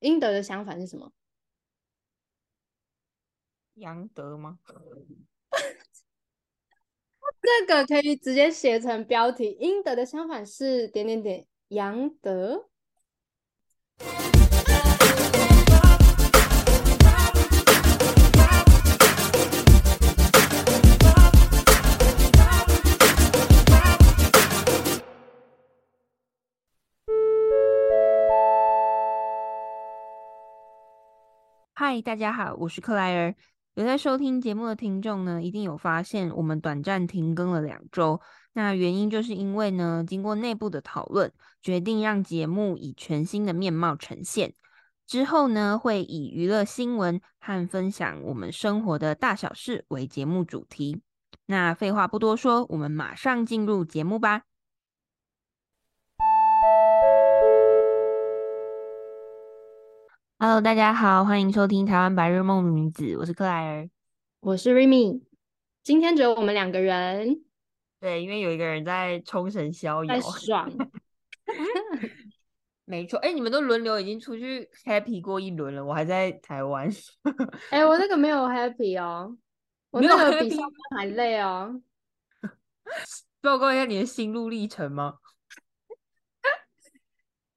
应得的相反是什么？杨德吗？这个可以直接写成标题。应得的相反是点点点，杨德。嗨，大家好，我是克莱尔。有在收听节目的听众呢，一定有发现我们短暂停更了两周。那原因就是因为呢，经过内部的讨论，决定让节目以全新的面貌呈现。之后呢，会以娱乐新闻和分享我们生活的大小事为节目主题。那废话不多说，我们马上进入节目吧。Hello，大家好，欢迎收听台湾白日梦女子，我是克莱尔，我是 Remy，今天只有我们两个人。对，因为有一个人在冲绳逍遥，爽。没错，哎，你们都轮流已经出去 happy 过一轮了，我还在台湾。哎，我那个没有 happy 哦，我那个比上班还累哦。报告一下你的心路历程吗？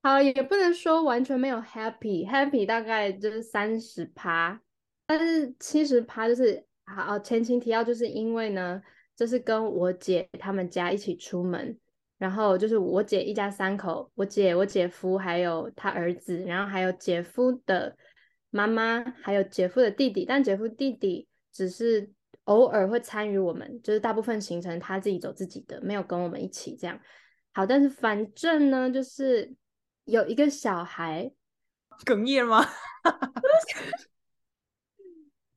好，也不能说完全没有 happy，happy 大概就是三十趴，但是七十趴就是好。前情提要就是因为呢，就是跟我姐他们家一起出门，然后就是我姐一家三口，我姐、我姐夫还有他儿子，然后还有姐夫的妈妈，还有姐夫的弟弟，但姐夫弟弟只是偶尔会参与我们，就是大部分行程他自己走自己的，没有跟我们一起这样。好，但是反正呢，就是。有一个小孩 哽咽吗？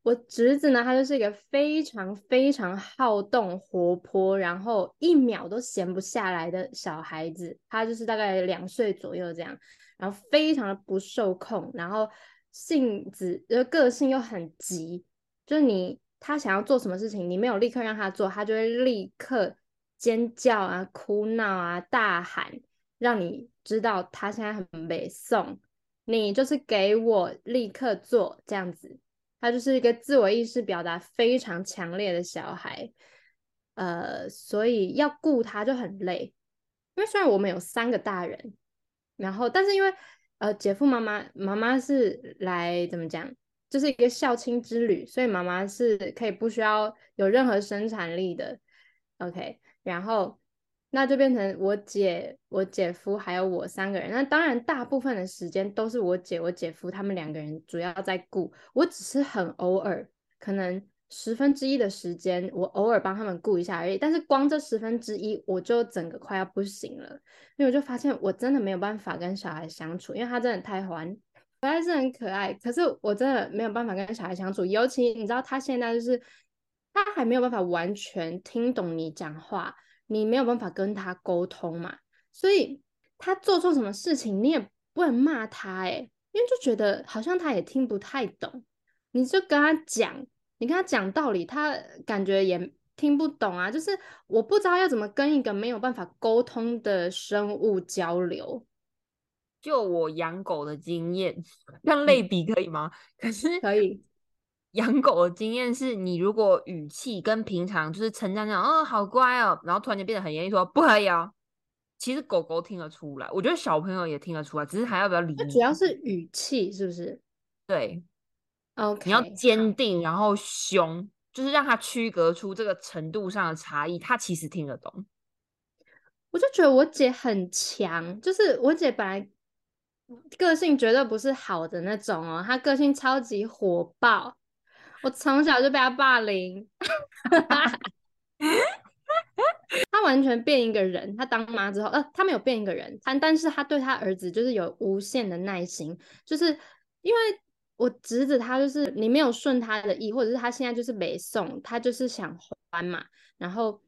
我侄子呢，他就是一个非常非常好动、活泼，然后一秒都闲不下来的小孩子。他就是大概两岁左右这样，然后非常的不受控，然后性子呃个性又很急，就是你他想要做什么事情，你没有立刻让他做，他就会立刻尖叫啊、哭闹啊、大喊。让你知道他现在很没送，你就是给我立刻做这样子。他就是一个自我意识表达非常强烈的小孩，呃，所以要顾他就很累。因为虽然我们有三个大人，然后但是因为呃姐夫妈妈妈妈是来怎么讲，就是一个孝亲之旅，所以妈妈是可以不需要有任何生产力的。OK，然后。那就变成我姐、我姐夫还有我三个人。那当然，大部分的时间都是我姐、我姐夫他们两个人主要在顾。我只是很偶尔，可能十分之一的时间，我偶尔帮他们顾一下而已。但是光这十分之一，我就整个快要不行了，因为我就发现我真的没有办法跟小孩相处，因为他真的太欢，可爱是很可爱，可是我真的没有办法跟小孩相处。尤其你知道，他现在就是他还没有办法完全听懂你讲话。你没有办法跟他沟通嘛，所以他做错什么事情，你也不能骂他哎，因为就觉得好像他也听不太懂，你就跟他讲，你跟他讲道理，他感觉也听不懂啊。就是我不知道要怎么跟一个没有办法沟通的生物交流。就我养狗的经验，像类比可以吗？可是可以。养狗的经验是，你如果语气跟平常就是称赞那样，哦，好乖哦，然后突然间变得很严厉，说不可以哦。其实狗狗听得出来，我觉得小朋友也听得出来，只是还要不要理。主要是语气是不是？对，OK。你要坚定，然后凶，就是让它区隔出这个程度上的差异，它其实听得懂。我就觉得我姐很强，就是我姐本来个性绝对不是好的那种哦，她个性超级火爆。我从小就被他霸凌，他完全变一个人。他当妈之后，呃，他没有变一个人，但但是他对他儿子就是有无限的耐心，就是因为我侄子他就是你没有顺他的意，或者是他现在就是没送，他就是想还嘛。然后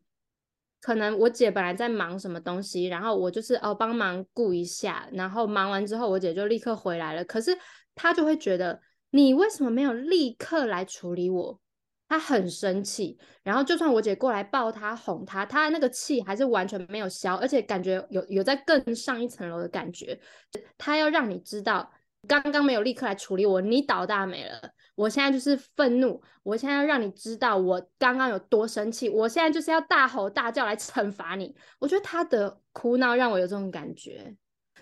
可能我姐本来在忙什么东西，然后我就是哦帮忙顾一下，然后忙完之后我姐就立刻回来了，可是他就会觉得。你为什么没有立刻来处理我？他很生气，然后就算我姐过来抱他哄他，他那个气还是完全没有消，而且感觉有有在更上一层楼的感觉。他要让你知道刚刚没有立刻来处理我，你倒大霉了。我现在就是愤怒，我现在要让你知道我刚刚有多生气，我现在就是要大吼大叫来惩罚你。我觉得他的哭闹让我有这种感觉，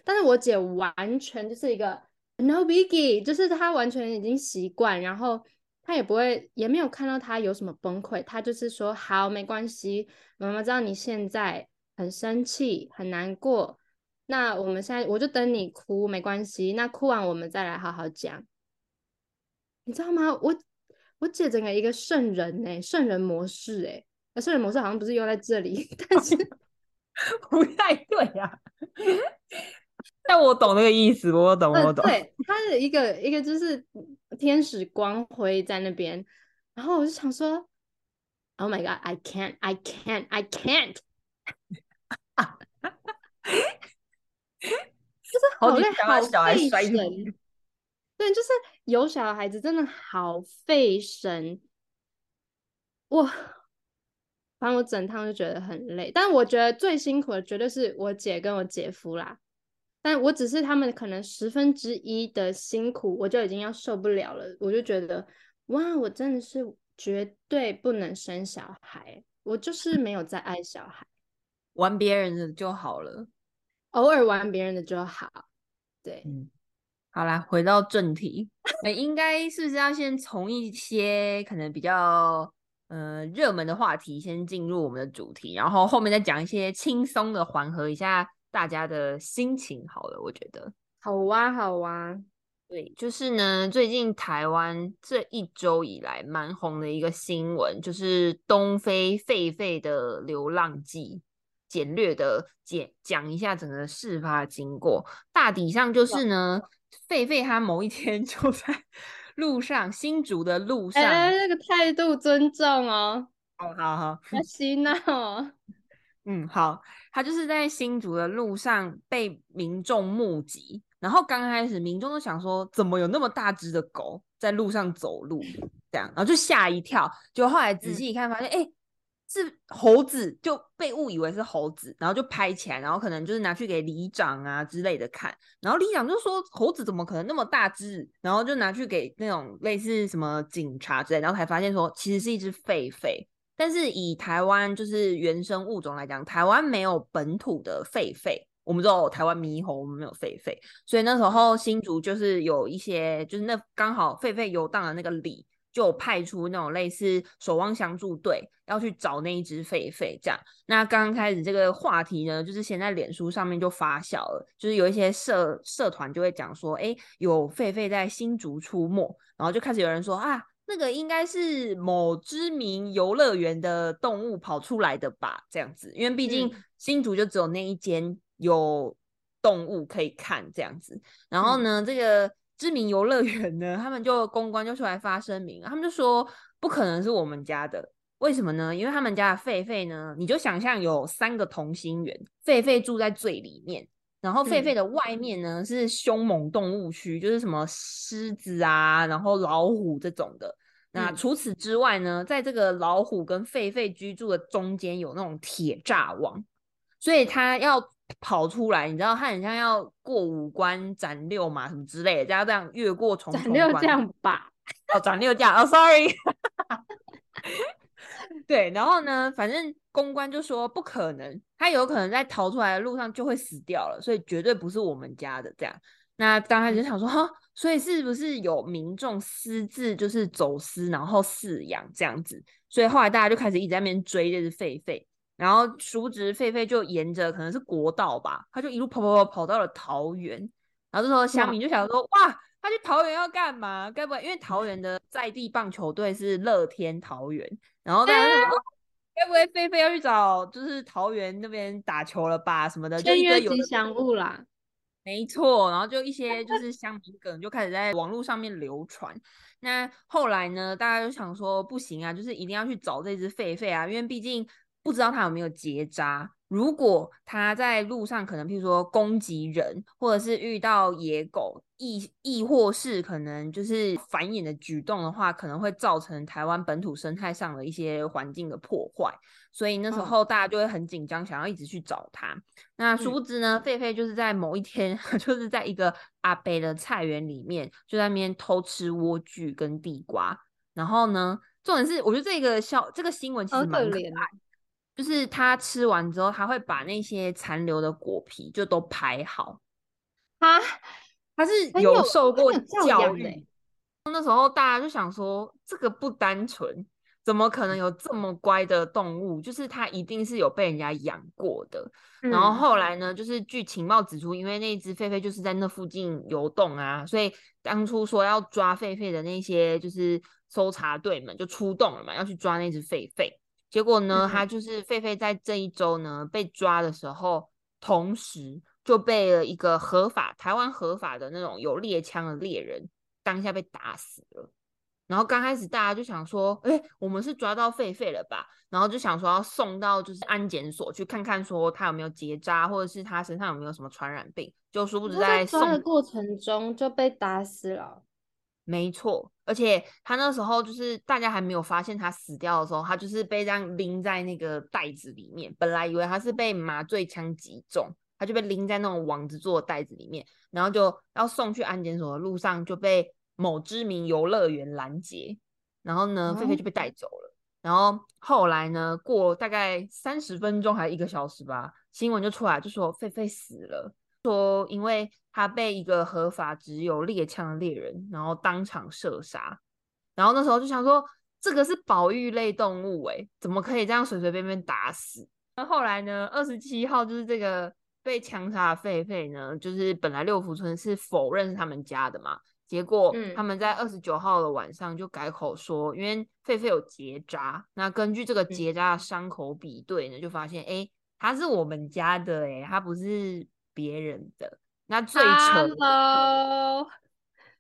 但是我姐完全就是一个 no biggie，就是他完全已经习惯，然后他也不会，也没有看到他有什么崩溃，他就是说好没关系，妈妈知道你现在很生气很难过，那我们现在我就等你哭没关系，那哭完我们再来好好讲。你知道吗？我我姐整个一个圣人呢，圣人模式哎，那圣人模式好像不是用在这里，但是 不太对呀。但我懂那个意思，我懂，我懂。对，他是一个一个就是天使光辉在那边，然后我就想说，Oh my God，I can't，I can't，I can't，就是好累，好费神。对，就是有小孩子真的好费神，我反正我整趟就觉得很累。但我觉得最辛苦的绝对是我姐跟我姐夫啦，但我只是他们可能十分之一的辛苦，我就已经要受不了了。我就觉得哇，我真的是绝对不能生小孩，我就是没有在爱小孩，玩别人的就好了，偶尔玩别人的就好，对。嗯好啦，回到正题，那应该是不是要先从一些可能比较呃热门的话题先进入我们的主题，然后后面再讲一些轻松的，缓和一下大家的心情。好了，我觉得好哇，好哇。对，就是呢，最近台湾这一周以来蛮红的一个新闻，就是东非狒狒的流浪记。简略的简讲一下整个事发经过，大体上就是呢。狒狒他某一天 就在路上，新竹的路上，哎，那个态度尊重哦。哦，好好，开心闹。嗯，好，他就是在新竹的路上被民众目击，然后刚开始民众都想说，怎么有那么大只的狗在路上走路，这样，然后就吓一跳，就后来仔细一看，发现，哎。是猴子就被误以为是猴子，然后就拍起来，然后可能就是拿去给里长啊之类的看，然后里长就说猴子怎么可能那么大只，然后就拿去给那种类似什么警察之类，然后才发现说其实是一只狒狒，但是以台湾就是原生物种来讲，台湾没有本土的狒狒，我们只有台湾猕猴，我们没有狒狒，所以那时候新竹就是有一些就是那刚好狒狒游荡的那个里。就派出那种类似守望相助队，要去找那一只狒狒。这样，那刚刚开始这个话题呢，就是先在脸书上面就发酵了，就是有一些社社团就会讲说，哎，有狒狒在新竹出没，然后就开始有人说啊，那个应该是某知名游乐园的动物跑出来的吧？这样子，因为毕竟新竹就只有那一间有动物可以看这样子。然后呢，这个。知名游乐园呢，他们就公关就出来发声明，他们就说不可能是我们家的，为什么呢？因为他们家的狒狒呢，你就想象有三个同心圆，狒狒住在最里面，然后狒狒的外面呢是凶猛动物区，就是什么狮子啊，然后老虎这种的。那除此之外呢，在这个老虎跟狒狒居住的中间有那种铁栅网，所以它要。跑出来，你知道他很像要过五关斩六马什么之类的，加这样越过重重斩六这样吧？哦，斩六这样哦，sorry。对，然后呢，反正公关就说不可能，他有可能在逃出来的路上就会死掉了，所以绝对不是我们家的这样。那刚开始想说哈，所以是不是有民众私自就是走私然后饲养这样子？所以后来大家就开始一直在那边追这只狒狒。然后，叔侄狒狒就沿着可能是国道吧，他就一路跑跑跑跑到了桃园。然后这时候乡民就想说：“哇，他去桃园要干嘛？该不会因为桃园的在地棒球队是乐天桃园？然后大家想说，该不会狒狒要去找就是桃园那边打球了吧？什么的，就一堆吉祥物啦。没错，然后就一些就是乡民梗就开始在网络上面流传。那后来呢，大家就想说不行啊，就是一定要去找这只狒狒啊，因为毕竟。不知道他有没有结扎。如果他在路上可能，譬如说攻击人，或者是遇到野狗，亦亦或是可能就是繁衍的举动的话，可能会造成台湾本土生态上的一些环境的破坏。所以那时候大家就会很紧张，想要一直去找他。那殊不知呢，狒狒就是在某一天，就是在一个阿北的菜园里面，就在那边偷吃莴苣跟地瓜。然后呢，重点是我觉得这个消这个新闻其实蛮可爱。就是他吃完之后，他会把那些残留的果皮就都排好。他他是有受过教育。那时候大家就想说，这个不单纯，怎么可能有这么乖的动物？就是它一定是有被人家养过的。然后后来呢，就是据情报指出，因为那只狒狒就是在那附近游动啊，所以当初说要抓狒狒的那些就是搜查队们就出动了嘛，要去抓那只狒狒。结果呢，他就是狒狒在这一周呢被抓的时候，同时就被了一个合法台湾合法的那种有猎枪的猎人当下被打死了。然后刚开始大家就想说，哎，我们是抓到狒狒了吧？然后就想说要送到就是安检所去看看，说他有没有结扎，或者是他身上有没有什么传染病。就殊不知在送的过程中就被打死了。没错，而且他那时候就是大家还没有发现他死掉的时候，他就是被这样拎在那个袋子里面。本来以为他是被麻醉枪击中，他就被拎在那种网子做的袋子里面，然后就要送去安检所的路上就被某知名游乐园拦截，然后呢，菲菲就被带走了。然后后来呢，过大概三十分钟还一个小时吧，新闻就出来就说狒狒死了。说，因为他被一个合法只有猎枪的猎人，然后当场射杀，然后那时候就想说，这个是保育类动物，哎，怎么可以这样随随便便打死？那后来呢？二十七号就是这个被枪杀的狒狒呢，就是本来六福村是否认是他们家的嘛，结果他们在二十九号的晚上就改口说，因为狒狒有结扎，那根据这个结扎的伤口比对呢，就发现，哎，它是我们家的，哎，它不是。别人的。那最丑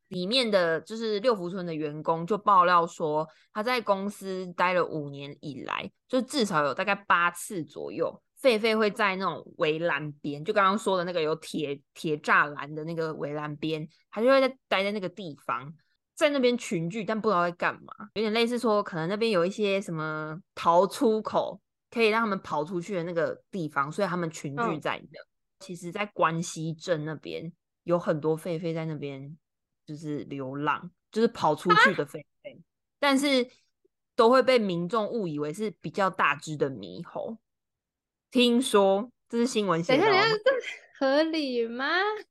里面的就是六福村的员工就爆料说，他在公司待了五年以来，就至少有大概八次左右，狒狒会在那种围栏边，就刚刚说的那个有铁铁栅栏的那个围栏边，他就会在待在那个地方，在那边群聚，但不知道在干嘛，有点类似说，可能那边有一些什么逃出口，可以让他们跑出去的那个地方，所以他们群聚在那。其实，在关西镇那边有很多狒狒在那边，就是流浪，就是跑出去的狒狒，但是都会被民众误以为是比较大只的猕猴。听说这是新闻写的，等一下，这合理吗？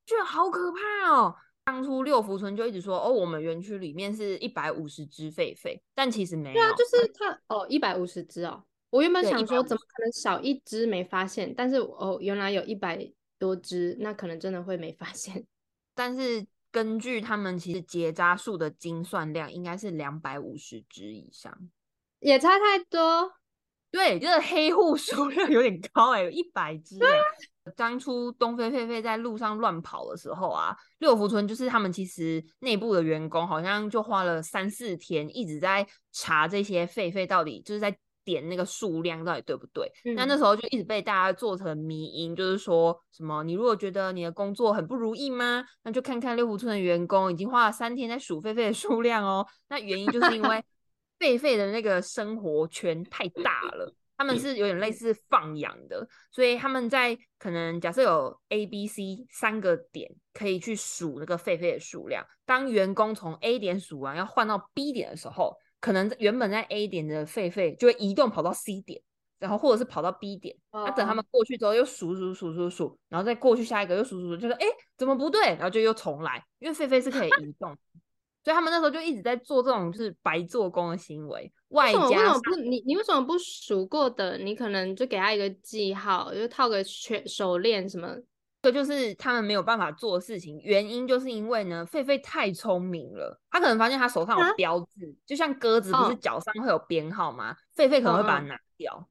觉得好可怕哦！当初六福村就一直说，哦，我们园区里面是一百五十只狒狒，但其实没有。对啊，就是它哦，一百五十只哦。我原本想说，怎么可能少一只没发现？但是哦，原来有一百多只，那可能真的会没发现。但是根据他们其实结扎数的精算量，应该是两百五十只以上，也差太多。对，就是黑户数量有点高哎，有一百只。当初东非狒狒在路上乱跑的时候啊，六福村就是他们其实内部的员工好像就花了三四天一直在查这些狒狒到底就是在。点那个数量到底对不对？那那时候就一直被大家做成迷因，就是说什么你如果觉得你的工作很不如意吗？那就看看六福村的员工已经花了三天在数狒狒的数量哦。那原因就是因为 狒狒的那个生活圈太大了，他们是有点类似放养的，所以他们在可能假设有 A、B、C 三个点可以去数那个狒狒的数量。当员工从 A 点数完要换到 B 点的时候。可能原本在 A 点的狒狒就会移动跑到 C 点，然后或者是跑到 B 点，那等他们过去之后又数数数数数，然后再过去下一个又数数数，就说哎怎么不对，然后就又重来，因为狒狒是可以移动，所以他们那时候就一直在做这种就是白做工的行为。外加不你你为什么不数过的？你可能就给他一个记号，就套个圈手链什么。这就是他们没有办法做的事情，原因就是因为呢，狒狒太聪明了，他可能发现他手上有标志，就像鸽子不是脚上会有编号吗？狒狒可能会把它拿掉。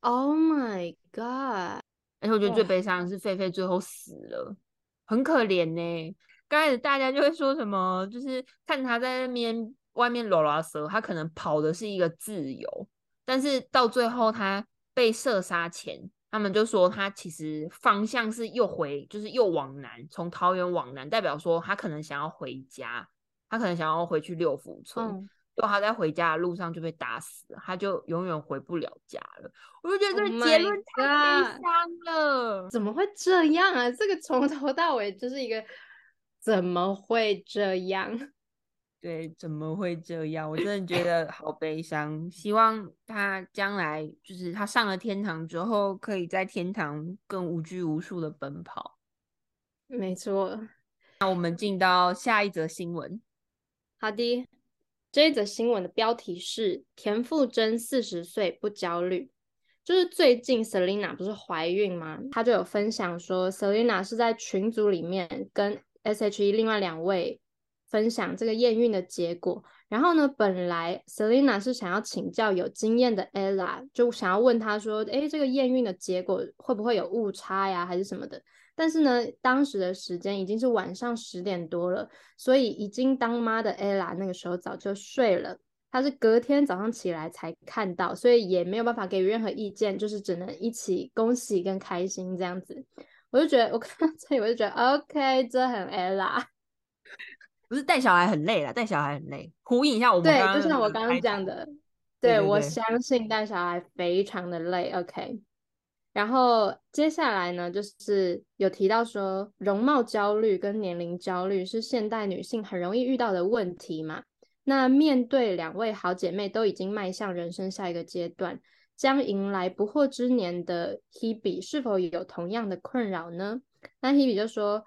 Oh my god！而且我觉得最悲伤的是狒狒最后死了，很可怜呢。刚开始大家就会说什么，就是看他在那边外面拉拉蛇，他可能跑的是一个自由，但是到最后他被射杀前，他们就说他其实方向是又回，就是又往南，从桃园往南，代表说他可能想要回家，他可能想要回去六福村。就他在回家的路上就被打死了，他就永远回不了家了。我就觉得这个结论太悲伤了，怎么会这样啊？这个从头到尾就是一个怎么会这样？对，怎么会这样？我真的觉得好悲伤。希望他将来就是他上了天堂之后，可以在天堂更无拘无束的奔跑。没错。那我们进到下一则新闻。好的。这一则新闻的标题是田馥甄四十岁不焦虑，就是最近 Selina 不是怀孕吗？她就有分享说，Selina 是在群组里面跟 SHE 另外两位分享这个验孕的结果。然后呢，本来 Selina 是想要请教有经验的 Ella，就想要问她说，哎，这个验孕的结果会不会有误差呀，还是什么的？但是呢，当时的时间已经是晚上十点多了，所以已经当妈的 Ella 那个时候早就睡了。她是隔天早上起来才看到，所以也没有办法给予任何意见，就是只能一起恭喜跟开心这样子。我就觉得，我看到这里我就觉得，OK，这很 Ella。不是带小孩很累了，带小孩很累。呼应一下我们对，就像我刚刚讲的，对我相信带小孩非常的累。OK。然后接下来呢，就是有提到说，容貌焦虑跟年龄焦虑是现代女性很容易遇到的问题嘛。那面对两位好姐妹都已经迈向人生下一个阶段，将迎来不惑之年的 Hebe 是否有同样的困扰呢？那 Hebe 就说，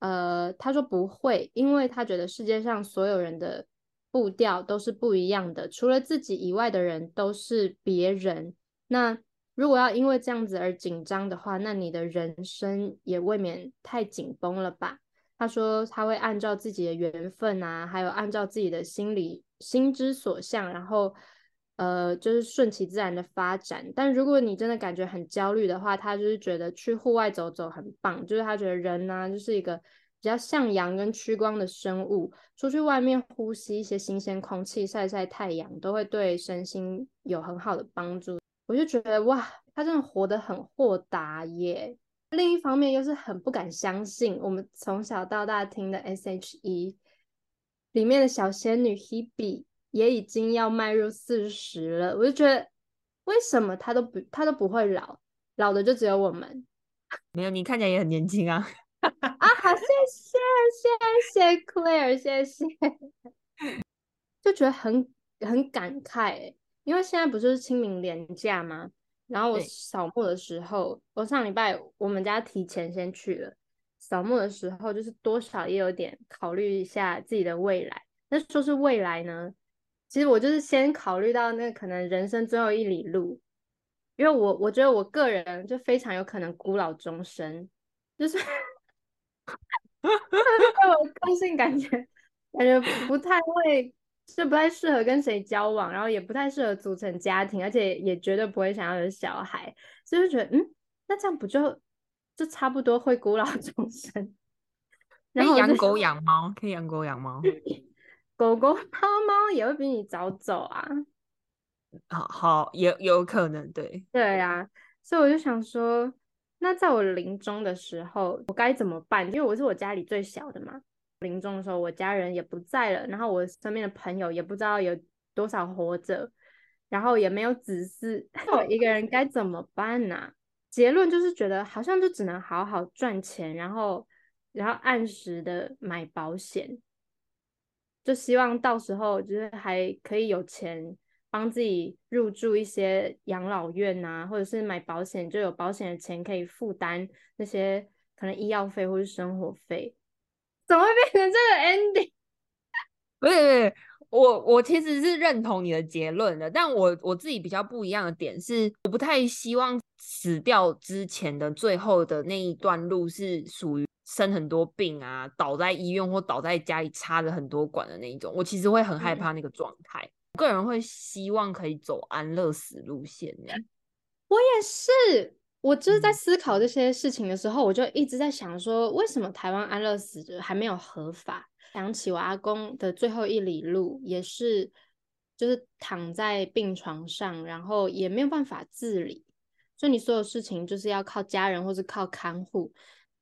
呃，他说不会，因为他觉得世界上所有人的步调都是不一样的，除了自己以外的人都是别人。那如果要因为这样子而紧张的话，那你的人生也未免太紧绷了吧？他说他会按照自己的缘分啊，还有按照自己的心理心之所向，然后呃，就是顺其自然的发展。但如果你真的感觉很焦虑的话，他就是觉得去户外走走很棒，就是他觉得人呢就是一个比较向阳跟趋光的生物，出去外面呼吸一些新鲜空气，晒晒太阳，都会对身心有很好的帮助。我就觉得哇，他真的活得很豁达耶。另一方面又是很不敢相信，我们从小到大听的 S.H.E 里面的小仙女 Hebe 也已经要迈入四十了。我就觉得，为什么他都不他都不会老，老的就只有我们。没有，你看起来也很年轻啊。啊，好，谢谢谢谢 Claire，谢谢。就觉得很很感慨。因为现在不是清明连假吗？然后我扫墓的时候，我上礼拜我们家提前先去了。扫墓的时候，就是多少也有点考虑一下自己的未来。那说是未来呢，其实我就是先考虑到那可能人生最后一里路，因为我我觉得我个人就非常有可能孤老终生，就是我 个性感觉感觉不太会。就不太适合跟谁交往，然后也不太适合组成家庭，而且也绝对不会想要有小孩，所以就觉得，嗯，那这样不就就差不多会孤老 终生？可以养狗养猫，可以养狗养猫，狗狗猫猫也会比你早走啊。好好，有有可能，对对啊，所以我就想说，那在我临终的时候，我该怎么办？因为我是我家里最小的嘛。临终的时候，我家人也不在了，然后我身边的朋友也不知道有多少活着，然后也没有子嗣，我一个人该怎么办呢？结论就是觉得好像就只能好好赚钱，然后然后按时的买保险，就希望到时候就是还可以有钱帮自己入住一些养老院啊，或者是买保险，就有保险的钱可以负担那些可能医药费或是生活费。怎么会变成这个 ending？不是不是，我我其实是认同你的结论的，但我我自己比较不一样的点是，我不太希望死掉之前的最后的那一段路是属于生很多病啊，倒在医院或倒在家里插着很多管的那一种，我其实会很害怕那个状态。我个人会希望可以走安乐死路线。我也是。我就是在思考这些事情的时候，我就一直在想说，为什么台湾安乐死还没有合法？想起我阿公的最后一里路，也是就是躺在病床上，然后也没有办法自理，所以你所有事情就是要靠家人或是靠看护。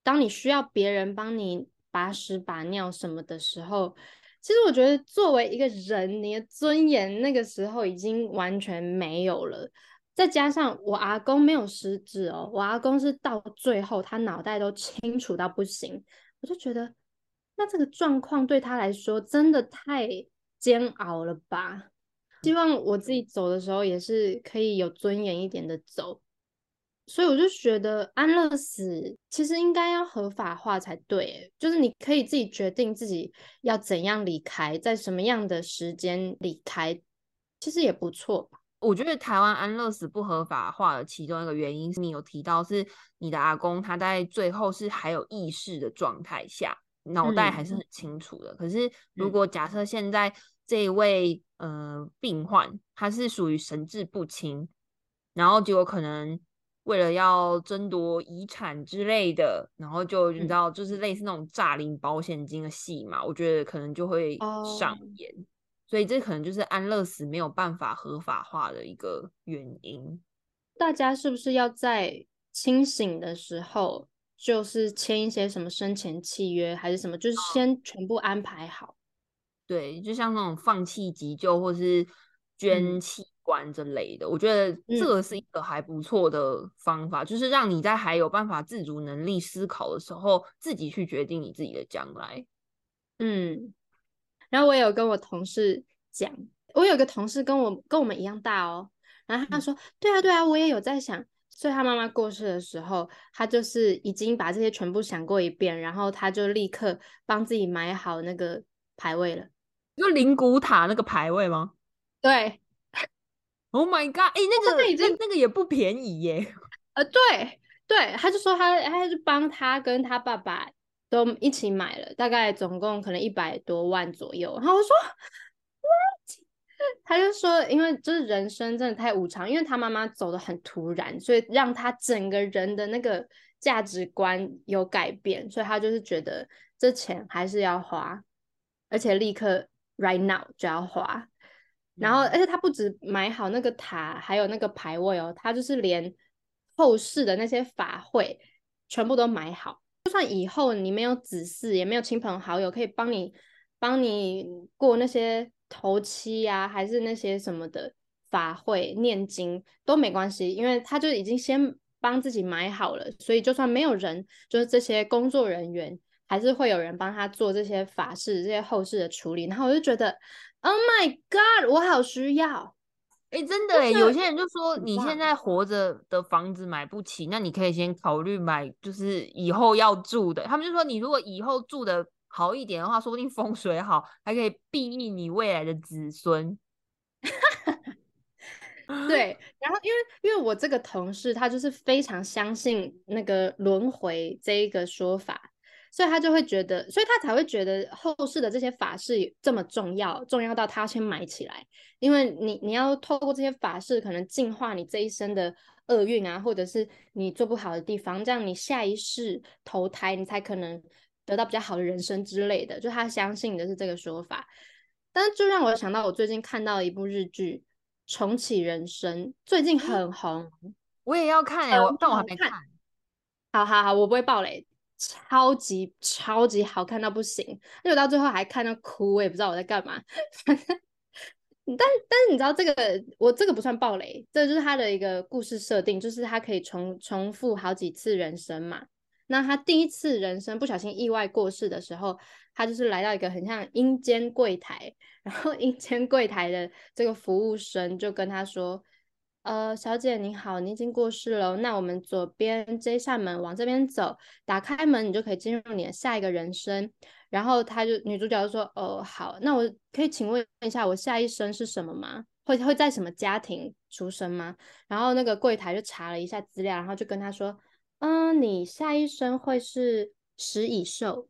当你需要别人帮你把屎把尿什么的时候，其实我觉得作为一个人，你的尊严那个时候已经完全没有了。再加上我阿公没有失智哦，我阿公是到最后他脑袋都清楚到不行，我就觉得那这个状况对他来说真的太煎熬了吧。希望我自己走的时候也是可以有尊严一点的走，所以我就觉得安乐死其实应该要合法化才对，就是你可以自己决定自己要怎样离开，在什么样的时间离开，其实也不错吧。我觉得台湾安乐死不合法化的其中一个原因是你有提到，是你的阿公他在最后是还有意识的状态下，脑袋还是很清楚的。可是如果假设现在这一位呃病患他是属于神志不清，然后就有可能为了要争夺遗产之类的，然后就你知道就是类似那种诈领保险金的戏嘛，我觉得可能就会上演。所以这可能就是安乐死没有办法合法化的一个原因。大家是不是要在清醒的时候，就是签一些什么生前契约，还是什么，就是先全部安排好？对，就像那种放弃急救或是捐器官之类的，我觉得这个是一个还不错的方法，就是让你在还有办法自主能力思考的时候，自己去决定你自己的将来。嗯。然后我也有跟我同事讲，我有个同事跟我跟我们一样大哦，然后他说，对啊对啊，我也有在想，所以他妈妈过世的时候，他就是已经把这些全部想过一遍，然后他就立刻帮自己买好那个牌位了，就灵骨塔那个牌位吗？对，Oh my god，哎，那个那那个也不便宜耶，呃，对对，他就说他他就帮他跟他爸爸。都一起买了，大概总共可能一百多万左右。然后我说，what？他就说，因为就是人生真的太无常，因为他妈妈走的很突然，所以让他整个人的那个价值观有改变，所以他就是觉得这钱还是要花，而且立刻 right now 就要花。然后，而且他不止买好那个塔，还有那个牌位哦，他就是连后世的那些法会全部都买好。就算以后你没有子嗣，也没有亲朋好友可以帮你帮你过那些头七呀，还是那些什么的法会念经都没关系，因为他就已经先帮自己买好了，所以就算没有人，就是这些工作人员还是会有人帮他做这些法事、这些后事的处理。然后我就觉得，Oh my God，我好需要。哎，真的哎，有些人就说你现在活着的房子买不起，那你可以先考虑买，就是以后要住的。他们就说你如果以后住的好一点的话，说不定风水好，还可以庇佑你未来的子孙。对，然后因为因为我这个同事他就是非常相信那个轮回这一个说法。所以他就会觉得，所以他才会觉得后世的这些法事这么重要，重要到他先买起来。因为你你要透过这些法事，可能净化你这一生的厄运啊，或者是你做不好的地方，这样你下一世投胎，你才可能得到比较好的人生之类的。就他相信的是这个说法。但是就让我想到，我最近看到一部日剧《重启人生》，最近很红，我也要看哎，但我还没看。好好好，我不会爆雷。超级超级好看到不行，因为我到最后还看到哭，我也不知道我在干嘛。但但是你知道这个，我这个不算暴雷，这就是他的一个故事设定，就是他可以重重复好几次人生嘛。那他第一次人生不小心意外过世的时候，他就是来到一个很像阴间柜台，然后 阴间柜台的这个服务生就跟他说。呃，小姐您好，您已经过世了。那我们左边这一扇门往这边走，打开门，你就可以进入你的下一个人生。然后他就女主角就说：“哦，好，那我可以请问一下，我下一生是什么吗？会会在什么家庭出生吗？”然后那个柜台就查了一下资料，然后就跟他说：“嗯，你下一生会是食蚁兽。”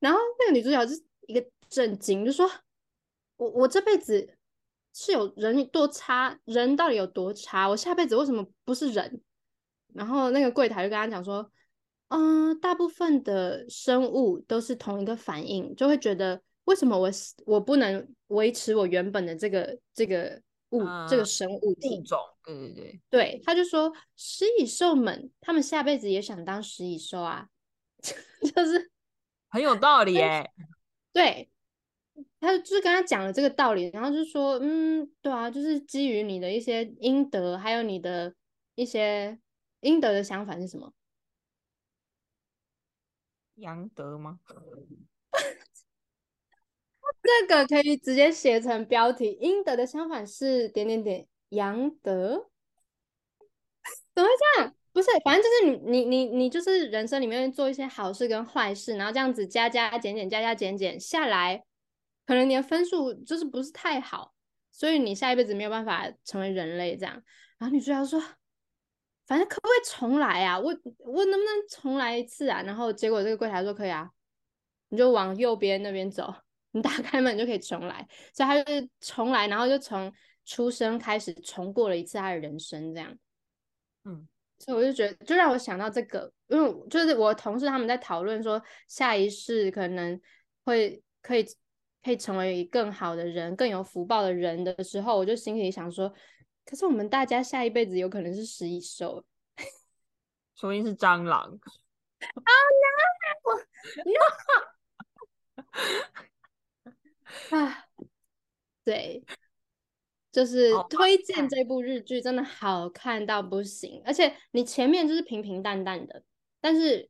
然后那个女主角是一个震惊，就说：“我我这辈子。”是有人多差，人到底有多差？我下辈子为什么不是人？然后那个柜台就跟他讲说，嗯，大部分的生物都是同一个反应，就会觉得为什么我我不能维持我原本的这个这个物这个生物体种？对对对，对，他就说食蚁兽们，他们下辈子也想当食蚁兽啊，就是很有道理耶。对，他就是跟他讲了这个道理，然后就说，嗯，对啊，就是基于你的一些应得，还有你的一些应得的想法是什么？阳德吗？这个可以直接写成标题，应得的相反是点点点。阳德，怎么会这样？不是，反正就是你你你你就是人生里面做一些好事跟坏事，然后这样子加加减减加加减减下来，可能你的分数就是不是太好，所以你下一辈子没有办法成为人类这样。然后女主角说，反正可不可以重来啊？我我能不能重来一次啊？然后结果这个柜台说可以啊，你就往右边那边走，你打开门就可以重来。所以他就是重来，然后就从。出生开始重过了一次他的人生，这样，嗯，所以我就觉得，就让我想到这个，因为就是我同事他们在讨论说下一世可能会可以可以成为更好的人、更有福报的人的时候，我就心里想说，可是我们大家下一辈子有可能是食蚁兽，说不定是蟑螂。Oh no！啊，对。就是推荐这部日剧，真的好看到不行，而且你前面就是平平淡淡的，但是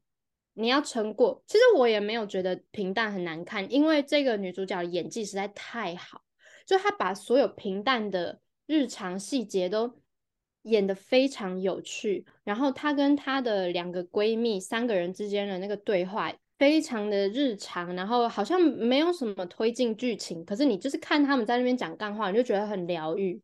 你要撑过。其实我也没有觉得平淡很难看，因为这个女主角演技实在太好，就她把所有平淡的日常细节都演得非常有趣。然后她跟她的两个闺蜜三个人之间的那个对话。非常的日常，然后好像没有什么推进剧情，可是你就是看他们在那边讲干话，你就觉得很疗愈。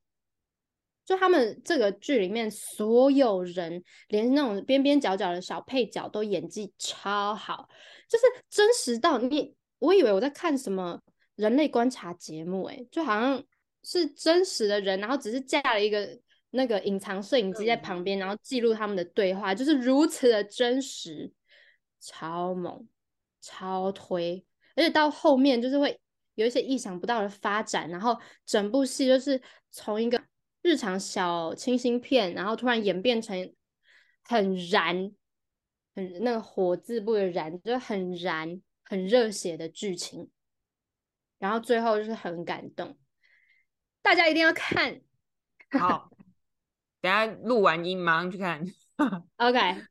就他们这个剧里面所有人，连那种边边角角的小配角都演技超好，就是真实到你，我以为我在看什么人类观察节目，哎，就好像是真实的人，然后只是架了一个那个隐藏摄影机在旁边，然后记录他们的对话，就是如此的真实，超猛。超推，而且到后面就是会有一些意想不到的发展，然后整部戏就是从一个日常小清新片，然后突然演变成很燃，很那个火字部的燃，就很燃、很热血的剧情，然后最后就是很感动，大家一定要看。好，等下录完音马上去看。OK，